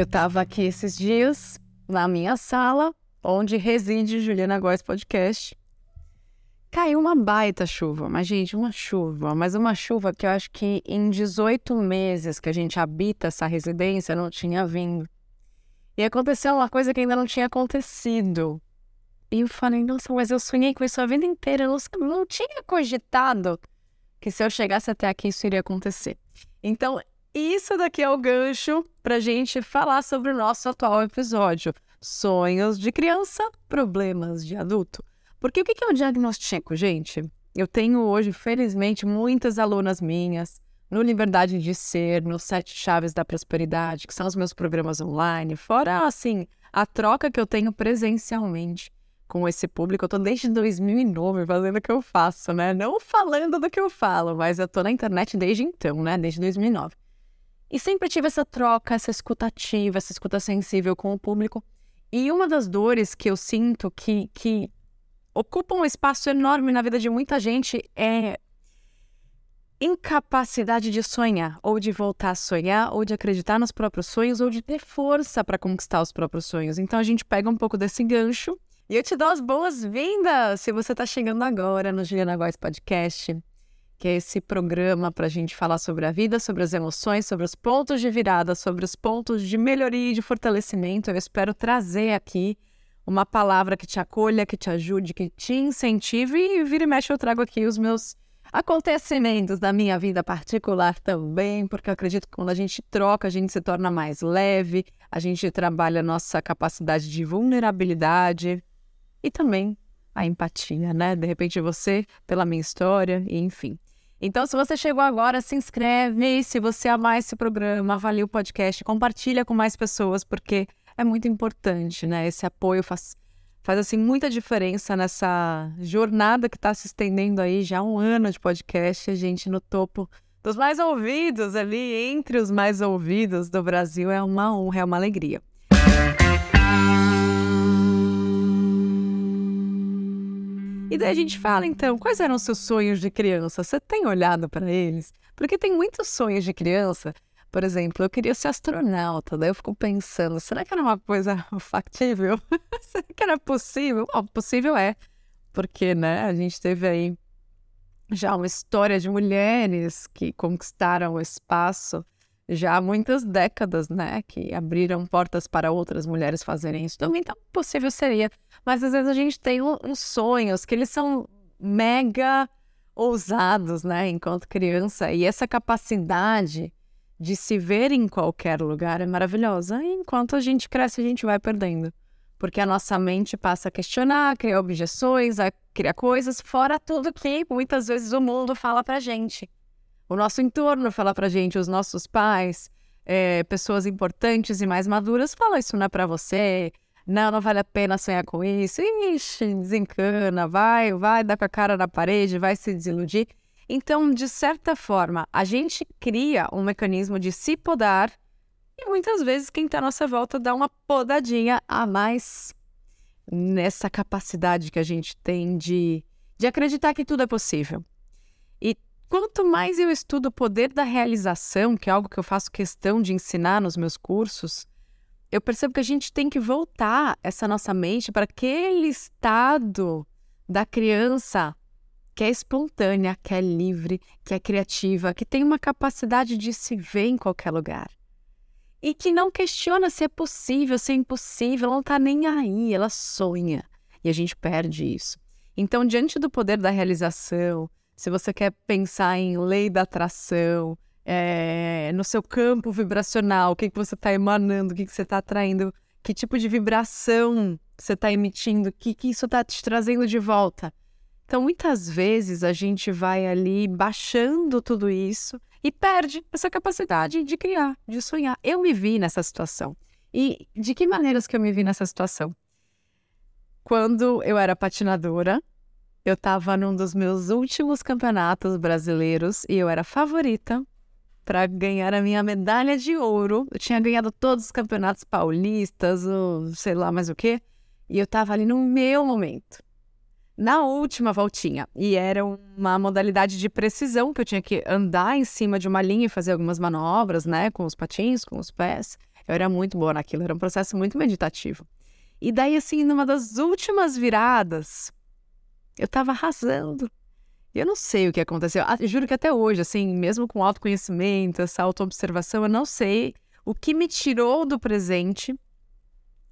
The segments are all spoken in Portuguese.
Eu estava aqui esses dias na minha sala, onde reside Juliana Góes Podcast. Caiu uma baita chuva, mas gente, uma chuva, mas uma chuva que eu acho que em 18 meses que a gente habita essa residência não tinha vindo. E aconteceu uma coisa que ainda não tinha acontecido. E eu falei, nossa, mas eu sonhei com isso a vida inteira, eu não, não tinha cogitado que se eu chegasse até aqui isso iria acontecer. Então, isso daqui é o gancho para gente falar sobre o nosso atual episódio: sonhos de criança, problemas de adulto. Porque o que é um diagnóstico, gente? Eu tenho hoje, felizmente, muitas alunas minhas no Liberdade de Ser, no Sete Chaves da Prosperidade, que são os meus programas online, fora, assim, a troca que eu tenho presencialmente com esse público. Eu tô desde 2009 fazendo o que eu faço, né? Não falando do que eu falo, mas eu tô na internet desde então, né? Desde 2009. E sempre tive essa troca, essa escutativa, essa escuta sensível com o público. E uma das dores que eu sinto que, que ocupa um espaço enorme na vida de muita gente é incapacidade de sonhar, ou de voltar a sonhar, ou de acreditar nos próprios sonhos, ou de ter força para conquistar os próprios sonhos. Então a gente pega um pouco desse gancho e eu te dou as boas-vindas se você está chegando agora no Juliana Góes Podcast que é esse programa para a gente falar sobre a vida, sobre as emoções, sobre os pontos de virada, sobre os pontos de melhoria e de fortalecimento. Eu espero trazer aqui uma palavra que te acolha, que te ajude, que te incentive e vira e mexe eu trago aqui os meus acontecimentos da minha vida particular também, porque eu acredito que quando a gente troca, a gente se torna mais leve, a gente trabalha a nossa capacidade de vulnerabilidade e também a empatia, né? De repente você, pela minha história, e enfim. Então, se você chegou agora, se inscreve. Se você amar esse programa, avalie o podcast, compartilha com mais pessoas, porque é muito importante, né? Esse apoio faz, faz assim, muita diferença nessa jornada que está se estendendo aí já um ano de podcast. A gente no topo dos mais ouvidos ali, entre os mais ouvidos do Brasil, é uma honra, é uma alegria. E daí a gente fala, então, quais eram os seus sonhos de criança? Você tem olhado para eles? Porque tem muitos sonhos de criança. Por exemplo, eu queria ser astronauta, daí eu fico pensando, será que era uma coisa factível? será que era possível? Bom, possível é, porque, né, a gente teve aí já uma história de mulheres que conquistaram o espaço já há muitas décadas, né? Que abriram portas para outras mulheres fazerem isso também. Então, possível seria. Mas às vezes a gente tem uns sonhos que eles são mega ousados, né? Enquanto criança. E essa capacidade de se ver em qualquer lugar é maravilhosa. E enquanto a gente cresce, a gente vai perdendo. Porque a nossa mente passa a questionar, a criar objeções, a criar coisas, fora tudo que muitas vezes o mundo fala pra gente o nosso entorno fala pra gente, os nossos pais, é, pessoas importantes e mais maduras falam isso não é pra você, não, não vale a pena sonhar com isso, ixi, desencana, vai, vai dar com a cara na parede, vai se desiludir. Então, de certa forma, a gente cria um mecanismo de se podar e muitas vezes quem está à nossa volta dá uma podadinha a mais nessa capacidade que a gente tem de, de acreditar que tudo é possível. E Quanto mais eu estudo o poder da realização, que é algo que eu faço questão de ensinar nos meus cursos, eu percebo que a gente tem que voltar essa nossa mente para aquele estado da criança que é espontânea, que é livre, que é criativa, que tem uma capacidade de se ver em qualquer lugar. E que não questiona se é possível, se é impossível, ela não está nem aí, ela sonha. E a gente perde isso. Então, diante do poder da realização, se você quer pensar em lei da atração, é, no seu campo vibracional, o que, que você está emanando, o que, que você está atraindo, que tipo de vibração você está emitindo, o que, que isso está te trazendo de volta. Então, muitas vezes a gente vai ali baixando tudo isso e perde essa capacidade de criar, de sonhar. Eu me vi nessa situação. E de que maneiras que eu me vi nessa situação? Quando eu era patinadora, eu estava num dos meus últimos campeonatos brasileiros e eu era favorita para ganhar a minha medalha de ouro. Eu tinha ganhado todos os campeonatos paulistas, ou sei lá mais o quê, e eu estava ali no meu momento. na última voltinha. E era uma modalidade de precisão que eu tinha que andar em cima de uma linha e fazer algumas manobras, né, com os patins, com os pés. Eu era muito boa naquilo, era um processo muito meditativo. E daí, assim, numa das últimas viradas, eu tava arrasando. Eu não sei o que aconteceu. Ah, juro que até hoje, assim, mesmo com autoconhecimento, essa autoobservação, eu não sei o que me tirou do presente.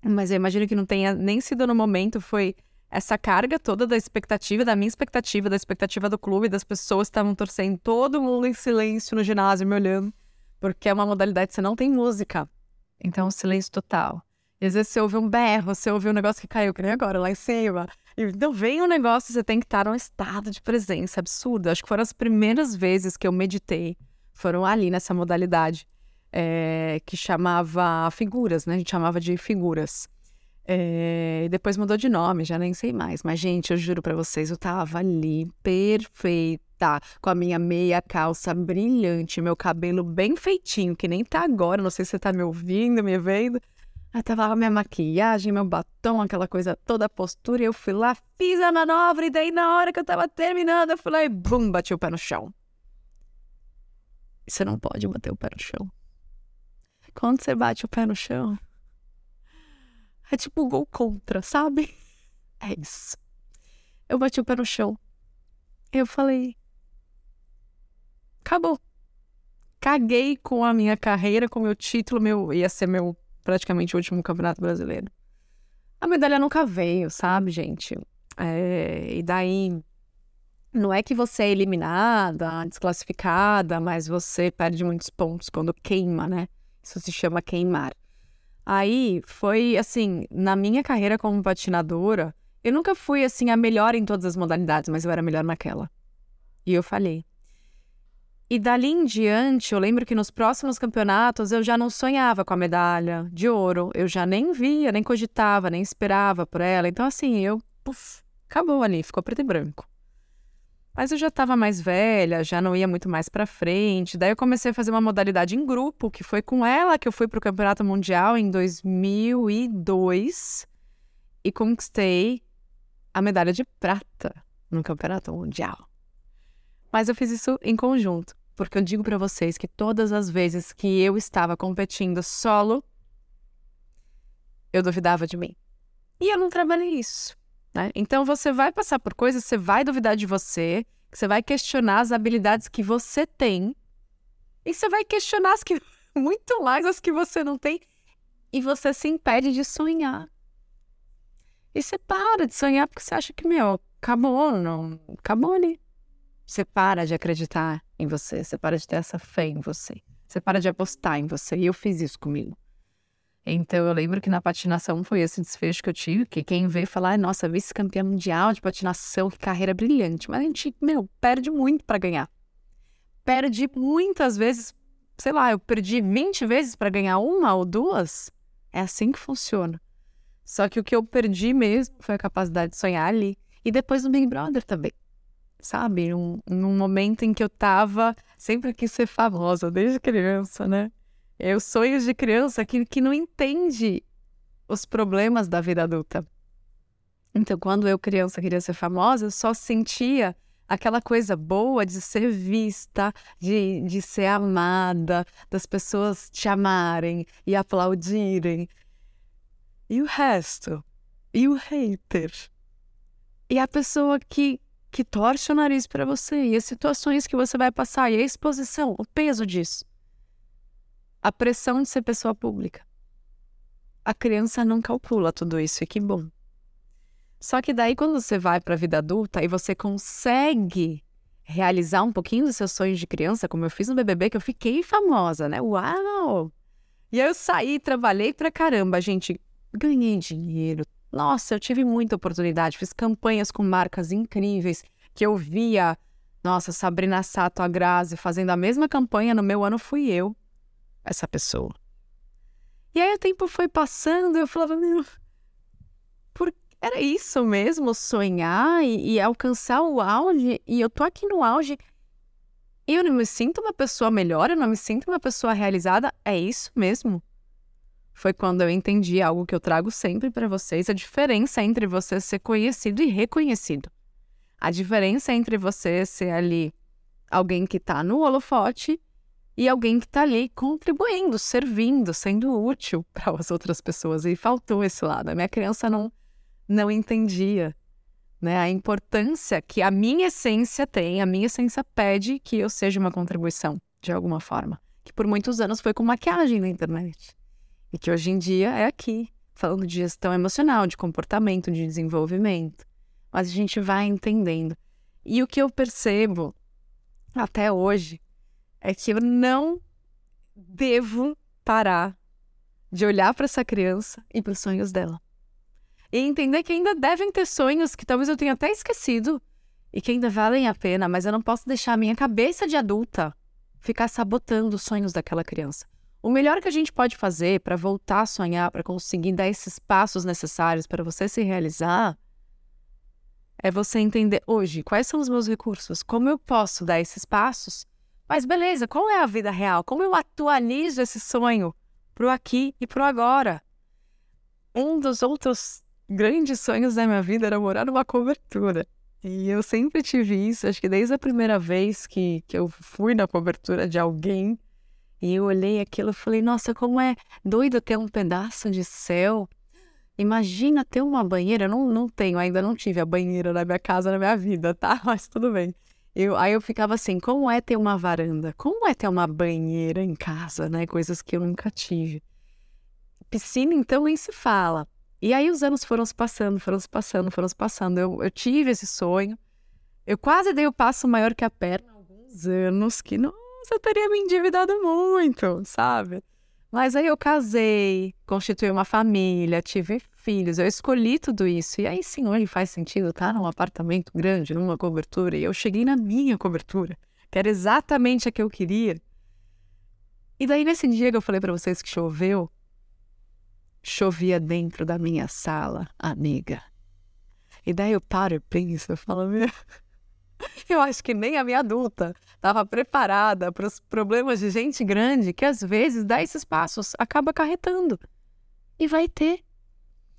Mas eu imagino que não tenha nem sido no momento, foi essa carga toda da expectativa, da minha expectativa, da expectativa do clube, das pessoas que estavam torcendo, todo mundo em silêncio no ginásio me olhando, porque é uma modalidade que você não tem música. Então, silêncio total. E às vezes você ouve um berro, você ouve um negócio que caiu, que nem agora, lá em cima. Então vem um negócio, você tem que estar num estado de presença absurdo. Acho que foram as primeiras vezes que eu meditei, foram ali nessa modalidade, é, que chamava figuras, né? A gente chamava de figuras. É, e depois mudou de nome, já nem sei mais. Mas, gente, eu juro para vocês, eu tava ali perfeita, com a minha meia calça brilhante, meu cabelo bem feitinho, que nem tá agora. Não sei se você tá me ouvindo, me vendo. Aí tava lá minha maquiagem, meu batom, aquela coisa toda, a postura. E eu fui lá, fiz a manobra, e daí na hora que eu tava terminando, eu fui lá e bum, bati o pé no chão. Você não pode bater o pé no chão. Quando você bate o pé no chão, é tipo gol contra, sabe? É isso. Eu bati o pé no chão. Eu falei. Acabou. Caguei com a minha carreira, com o meu título, meu ia ser meu praticamente o último campeonato brasileiro. A medalha nunca veio, sabe, gente? É, e daí não é que você é eliminada, desclassificada, mas você perde muitos pontos quando queima, né? Isso se chama queimar. Aí foi assim, na minha carreira como patinadora, eu nunca fui assim a melhor em todas as modalidades, mas eu era melhor naquela. E eu falhei. E dali em diante, eu lembro que nos próximos campeonatos eu já não sonhava com a medalha de ouro, eu já nem via, nem cogitava, nem esperava por ela. Então assim, eu, puf, acabou ali, ficou preto e branco. Mas eu já estava mais velha, já não ia muito mais para frente. Daí eu comecei a fazer uma modalidade em grupo, que foi com ela que eu fui para o Campeonato Mundial em 2002 e conquistei a medalha de prata no Campeonato Mundial. Mas eu fiz isso em conjunto, porque eu digo para vocês que todas as vezes que eu estava competindo solo, eu duvidava de mim. E eu não trabalhei isso. Né? Então você vai passar por coisas, você vai duvidar de você, você vai questionar as habilidades que você tem, e você vai questionar as que muito mais as que você não tem, e você se impede de sonhar. E você para de sonhar porque você acha que, meu, acabou, não, acabou ali. Você para de acreditar em você, você para de ter essa fé em você, você para de apostar em você. E eu fiz isso comigo. Então eu lembro que na patinação foi esse desfecho que eu tive, que quem vê falar, nossa, vice-campeã mundial de patinação, que carreira brilhante. Mas a gente, meu, perde muito para ganhar. Perde muitas vezes, sei lá, eu perdi 20 vezes para ganhar uma ou duas. É assim que funciona. Só que o que eu perdi mesmo foi a capacidade de sonhar ali. E depois no Big Brother também. Sabe? Um, num momento em que eu tava. Sempre quis ser famosa, desde criança, né? É os sonhos de criança que, que não entende os problemas da vida adulta. Então, quando eu, criança, queria ser famosa, eu só sentia aquela coisa boa de ser vista, de, de ser amada, das pessoas te amarem e aplaudirem. E o resto? E o hater? E a pessoa que, que torce o nariz para você, e as situações que você vai passar, e a exposição, o peso disso a pressão de ser pessoa pública. A criança não calcula tudo isso, e que bom. Só que daí, quando você vai para a vida adulta e você consegue realizar um pouquinho dos seus sonhos de criança, como eu fiz no BBB, que eu fiquei famosa, né? Uau! E aí eu saí, trabalhei pra caramba, gente. Ganhei dinheiro. Nossa, eu tive muita oportunidade. Fiz campanhas com marcas incríveis que eu via. Nossa, Sabrina Sato, a Grazi fazendo a mesma campanha no meu ano fui eu essa pessoa. E aí o tempo foi passando, eu falava, meu, por... era isso mesmo, sonhar e, e alcançar o auge, e eu tô aqui no auge eu não me sinto uma pessoa melhor, eu não me sinto uma pessoa realizada, é isso mesmo? Foi quando eu entendi algo que eu trago sempre para vocês, a diferença entre você ser conhecido e reconhecido. A diferença entre você ser ali alguém que está no holofote e alguém que está ali contribuindo, servindo, sendo útil para as outras pessoas. E faltou esse lado. A minha criança não, não entendia né, a importância que a minha essência tem, a minha essência pede que eu seja uma contribuição, de alguma forma. Que por muitos anos foi com maquiagem na internet. E que hoje em dia é aqui, falando de gestão emocional, de comportamento, de desenvolvimento. Mas a gente vai entendendo. E o que eu percebo até hoje é que eu não devo parar de olhar para essa criança e para os sonhos dela. E entender que ainda devem ter sonhos que talvez eu tenha até esquecido e que ainda valem a pena, mas eu não posso deixar a minha cabeça de adulta ficar sabotando os sonhos daquela criança. O melhor que a gente pode fazer para voltar a sonhar, para conseguir dar esses passos necessários para você se realizar, é você entender hoje quais são os meus recursos, como eu posso dar esses passos. Mas beleza, qual é a vida real? Como eu atualizo esse sonho pro aqui e pro agora? Um dos outros grandes sonhos da minha vida era morar numa cobertura. E eu sempre tive isso, acho que desde a primeira vez que, que eu fui na cobertura de alguém, e eu olhei aquilo e falei, nossa, como é doido ter um pedaço de céu. Imagina ter uma banheira, eu não, não tenho, ainda não tive a banheira na minha casa, na minha vida, tá? Mas tudo bem. Eu, aí eu ficava assim, como é ter uma varanda? Como é ter uma banheira em casa, né? Coisas que eu nunca tive. Piscina, então, nem se fala. E aí os anos foram se passando, foram se passando, foram se passando. Eu, eu tive esse sonho. Eu quase dei o passo maior que a perna há alguns anos, que, nossa, eu teria me endividado muito, sabe? Mas aí eu casei, constituí uma família, tive filhos, eu escolhi tudo isso. E aí sim, hoje faz sentido estar num apartamento grande, numa cobertura. E eu cheguei na minha cobertura, que era exatamente a que eu queria. E daí nesse dia que eu falei para vocês que choveu, chovia dentro da minha sala, amiga. E daí eu paro e penso, eu falo, meu, eu acho que nem a minha adulta estava preparada para os problemas de gente grande que às vezes dá esses passos, acaba acarretando. E vai ter.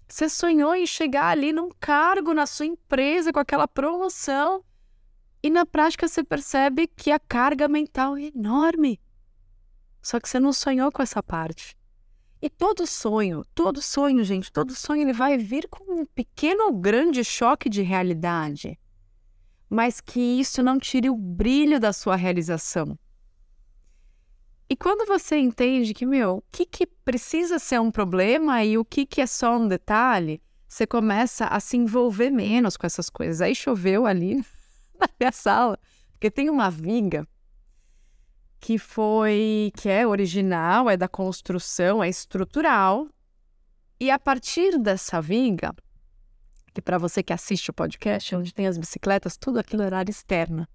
Você sonhou em chegar ali num cargo na sua empresa com aquela promoção e na prática você percebe que a carga mental é enorme. Só que você não sonhou com essa parte. E todo sonho, todo sonho, gente, todo sonho ele vai vir com um pequeno ou grande choque de realidade. Mas que isso não tire o brilho da sua realização. E quando você entende que, meu, o que, que precisa ser um problema e o que, que é só um detalhe, você começa a se envolver menos com essas coisas. Aí choveu ali na minha sala, porque tem uma viga que foi que é original, é da construção, é estrutural. E a partir dessa viga, para você que assiste o podcast, onde tem as bicicletas, tudo aquilo era área externa.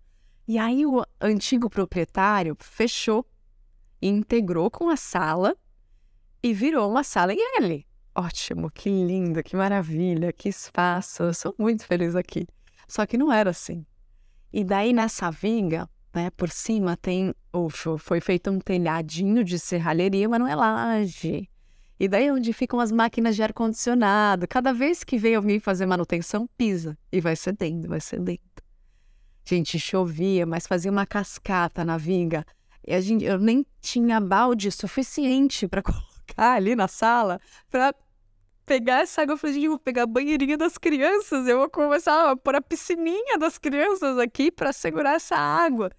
E aí o antigo proprietário fechou integrou com a sala e virou uma sala em L. Ótimo, que lindo, que maravilha, que espaço. Eu sou muito feliz aqui. Só que não era assim. E daí nessa viga, né? Por cima tem, ufa, foi feito um telhadinho de serralheria, mas não é laje. E daí é onde ficam as máquinas de ar-condicionado. Cada vez que vem alguém fazer manutenção, pisa e vai cedendo, vai cedendo. Gente, chovia, mas fazia uma cascata na vinga. E a gente, eu nem tinha balde suficiente para colocar ali na sala para pegar essa água. Eu falei, gente, vou pegar a banheirinha das crianças. Eu vou começar a pôr a piscininha das crianças aqui para segurar essa água.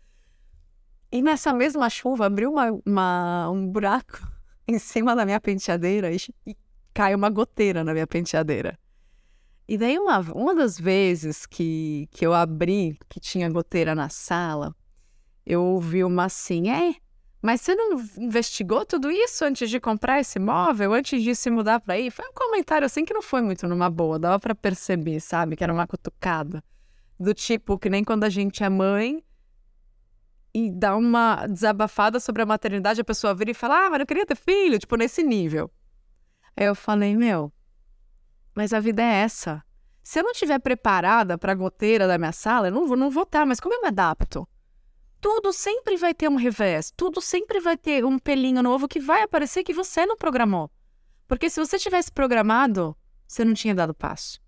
E nessa mesma chuva abriu uma, uma, um buraco em cima da minha penteadeira e, caiu uma goteira na minha penteadeira. E daí, uma, uma das vezes que, que eu abri, que tinha goteira na sala, eu ouvi uma assim: é, mas você não investigou tudo isso antes de comprar esse móvel, antes de se mudar para aí? Foi um comentário assim que não foi muito numa boa, dava para perceber, sabe? Que era uma cutucada. Do tipo que nem quando a gente é mãe, e dá uma desabafada sobre a maternidade, a pessoa vira e fala: Ah, mas eu queria ter filho, tipo, nesse nível. Aí eu falei: Meu, mas a vida é essa. Se eu não estiver preparada para a goteira da minha sala, eu não vou, não vou estar, mas como eu me adapto? Tudo sempre vai ter um revés, tudo sempre vai ter um pelinho novo que vai aparecer que você não programou. Porque se você tivesse programado, você não tinha dado passo.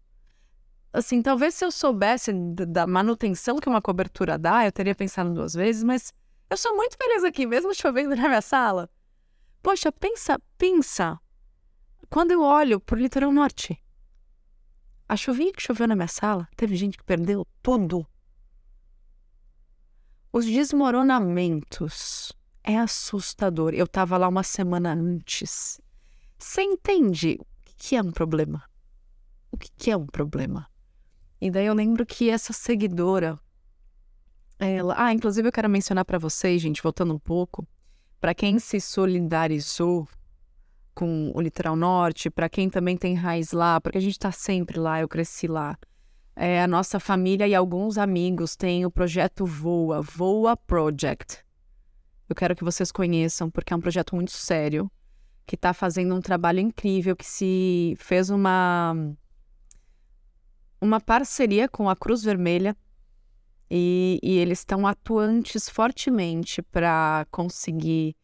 Assim, talvez se eu soubesse da manutenção que uma cobertura dá, eu teria pensado duas vezes, mas eu sou muito feliz aqui, mesmo chovendo na minha sala. Poxa, pensa, pensa. Quando eu olho pro litoral norte, a chuvinha que choveu na minha sala, teve gente que perdeu tudo. Os desmoronamentos é assustador. Eu estava lá uma semana antes. Você entende o que é um problema? O que é um problema? E daí eu lembro que essa seguidora, ela, ah, inclusive eu quero mencionar para vocês, gente, voltando um pouco, para quem se solidarizou com o litoral norte, para quem também tem raiz lá, porque a gente está sempre lá, eu cresci lá. É, a nossa família e alguns amigos têm o projeto Voa, Voa Project. Eu quero que vocês conheçam, porque é um projeto muito sério, que está fazendo um trabalho incrível, que se fez uma uma parceria com a Cruz Vermelha e, e eles estão atuantes fortemente para conseguir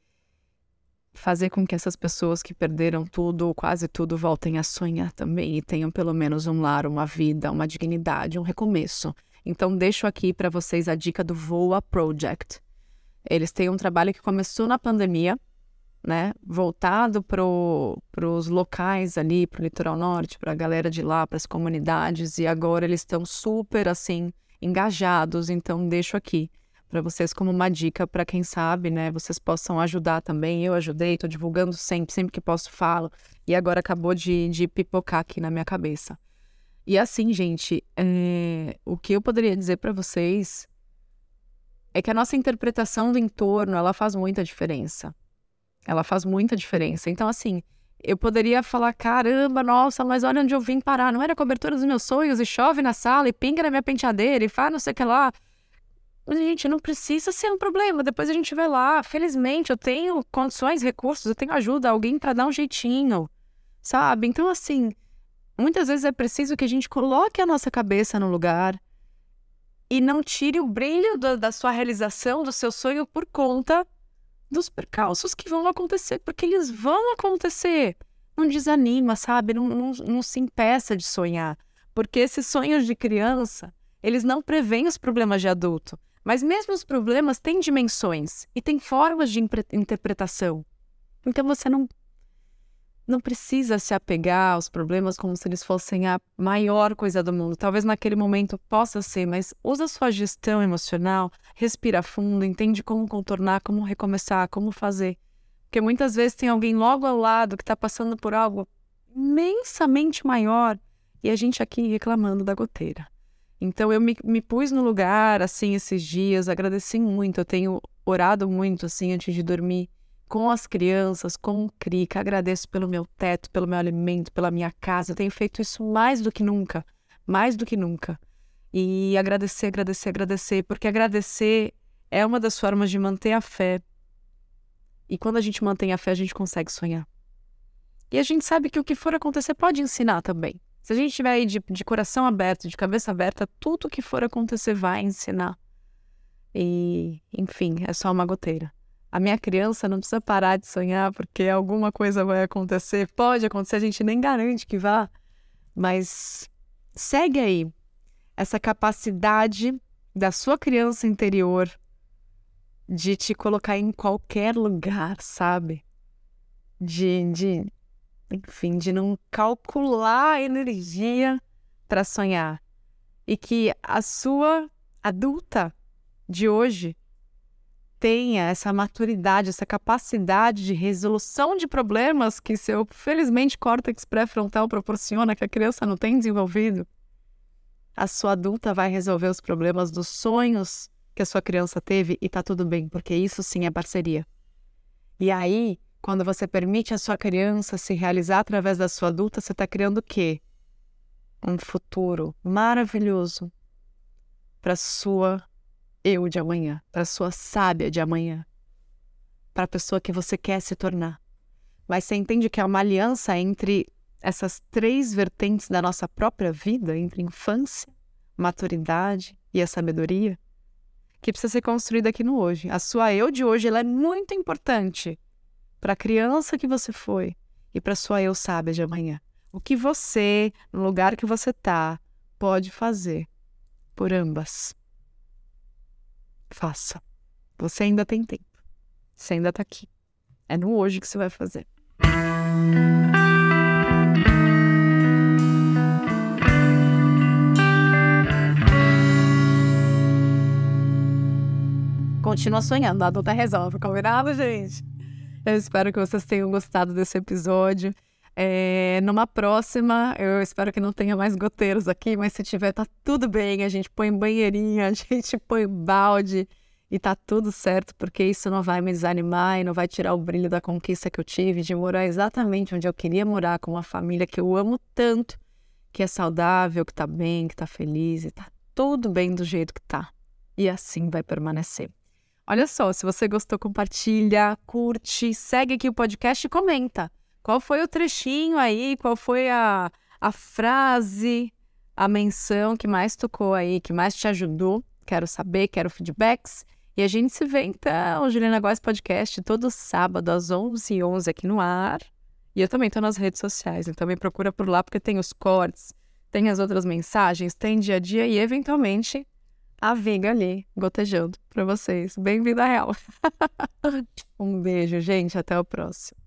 fazer com que essas pessoas que perderam tudo, ou quase tudo, voltem a sonhar também e tenham pelo menos um lar, uma vida, uma dignidade, um recomeço. Então, deixo aqui para vocês a dica do Voa Project. Eles têm um trabalho que começou na pandemia, né, voltado para os locais ali, para o litoral norte, para a galera de lá, para as comunidades, e agora eles estão super assim engajados. Então deixo aqui para vocês como uma dica para quem sabe, né, vocês possam ajudar também. Eu ajudei, estou divulgando sempre, sempre que posso falo, e agora acabou de, de pipocar aqui na minha cabeça. E assim, gente, é, o que eu poderia dizer para vocês é que a nossa interpretação do entorno ela faz muita diferença. Ela faz muita diferença. Então, assim, eu poderia falar: caramba, nossa, mas olha onde eu vim parar. Não era a cobertura dos meus sonhos e chove na sala e pinga na minha penteadeira e faz não sei o que lá. Mas, gente, não precisa ser um problema. Depois a gente vai lá. Felizmente, eu tenho condições, recursos, eu tenho ajuda, alguém para dar um jeitinho, sabe? Então, assim, muitas vezes é preciso que a gente coloque a nossa cabeça no lugar e não tire o brilho da, da sua realização, do seu sonho por conta dos percalços que vão acontecer, porque eles vão acontecer. Não desanima, sabe? Não, não, não se impeça de sonhar. Porque esses sonhos de criança, eles não preveem os problemas de adulto. Mas mesmo os problemas têm dimensões e têm formas de interpretação. Então você não não precisa se apegar aos problemas como se eles fossem a maior coisa do mundo. Talvez naquele momento possa ser, mas usa sua gestão emocional, respira fundo, entende como contornar, como recomeçar, como fazer. Porque muitas vezes tem alguém logo ao lado que está passando por algo imensamente maior e a gente aqui reclamando da goteira. Então eu me, me pus no lugar assim esses dias, agradeci muito, eu tenho orado muito assim antes de dormir com as crianças, com o CRIC. Agradeço pelo meu teto, pelo meu alimento, pela minha casa. Eu tenho feito isso mais do que nunca, mais do que nunca. E agradecer, agradecer, agradecer, porque agradecer é uma das formas de manter a fé. E quando a gente mantém a fé, a gente consegue sonhar. E a gente sabe que o que for acontecer pode ensinar também. Se a gente estiver aí de, de coração aberto, de cabeça aberta, tudo que for acontecer vai ensinar. E, enfim, é só uma goteira. A minha criança não precisa parar de sonhar porque alguma coisa vai acontecer. Pode acontecer, a gente nem garante que vá, mas segue aí essa capacidade da sua criança interior de te colocar em qualquer lugar, sabe? De, de enfim, de não calcular a energia para sonhar. E que a sua adulta de hoje tenha essa maturidade, essa capacidade de resolução de problemas que seu, felizmente, córtex pré-frontal proporciona, que a criança não tem desenvolvido, a sua adulta vai resolver os problemas dos sonhos que a sua criança teve e tá tudo bem, porque isso sim é parceria. E aí, quando você permite a sua criança se realizar através da sua adulta, você está criando o quê? Um futuro maravilhoso para sua eu de amanhã, para a sua sábia de amanhã, para a pessoa que você quer se tornar. Mas você entende que é uma aliança entre essas três vertentes da nossa própria vida, entre infância, maturidade e a sabedoria, que precisa ser construída aqui no hoje. A sua eu de hoje ela é muito importante para a criança que você foi e para a sua eu sábia de amanhã. O que você, no lugar que você está, pode fazer por ambas. Faça. Você ainda tem tempo. Você ainda tá aqui. É no hoje que você vai fazer. Continua sonhando, a adulta resolve, combinado, gente? Eu espero que vocês tenham gostado desse episódio. É, numa próxima, eu espero que não tenha mais goteiros aqui, mas se tiver, tá tudo bem. A gente põe banheirinha, a gente põe balde e tá tudo certo, porque isso não vai me desanimar e não vai tirar o brilho da conquista que eu tive de morar exatamente onde eu queria morar, com uma família que eu amo tanto, que é saudável, que tá bem, que tá feliz e tá tudo bem do jeito que tá. E assim vai permanecer. Olha só, se você gostou, compartilha, curte, segue aqui o podcast e comenta. Qual foi o trechinho aí? Qual foi a, a frase, a menção que mais tocou aí, que mais te ajudou? Quero saber, quero feedbacks. E a gente se vê então, Juliana Góes Podcast, todo sábado às 11h11 aqui no ar. E eu também estou nas redes sociais, então me procura por lá, porque tem os cortes, tem as outras mensagens, tem dia a dia e, eventualmente, a Viga ali, gotejando para vocês. Bem-vindo à Real. um beijo, gente. Até o próximo.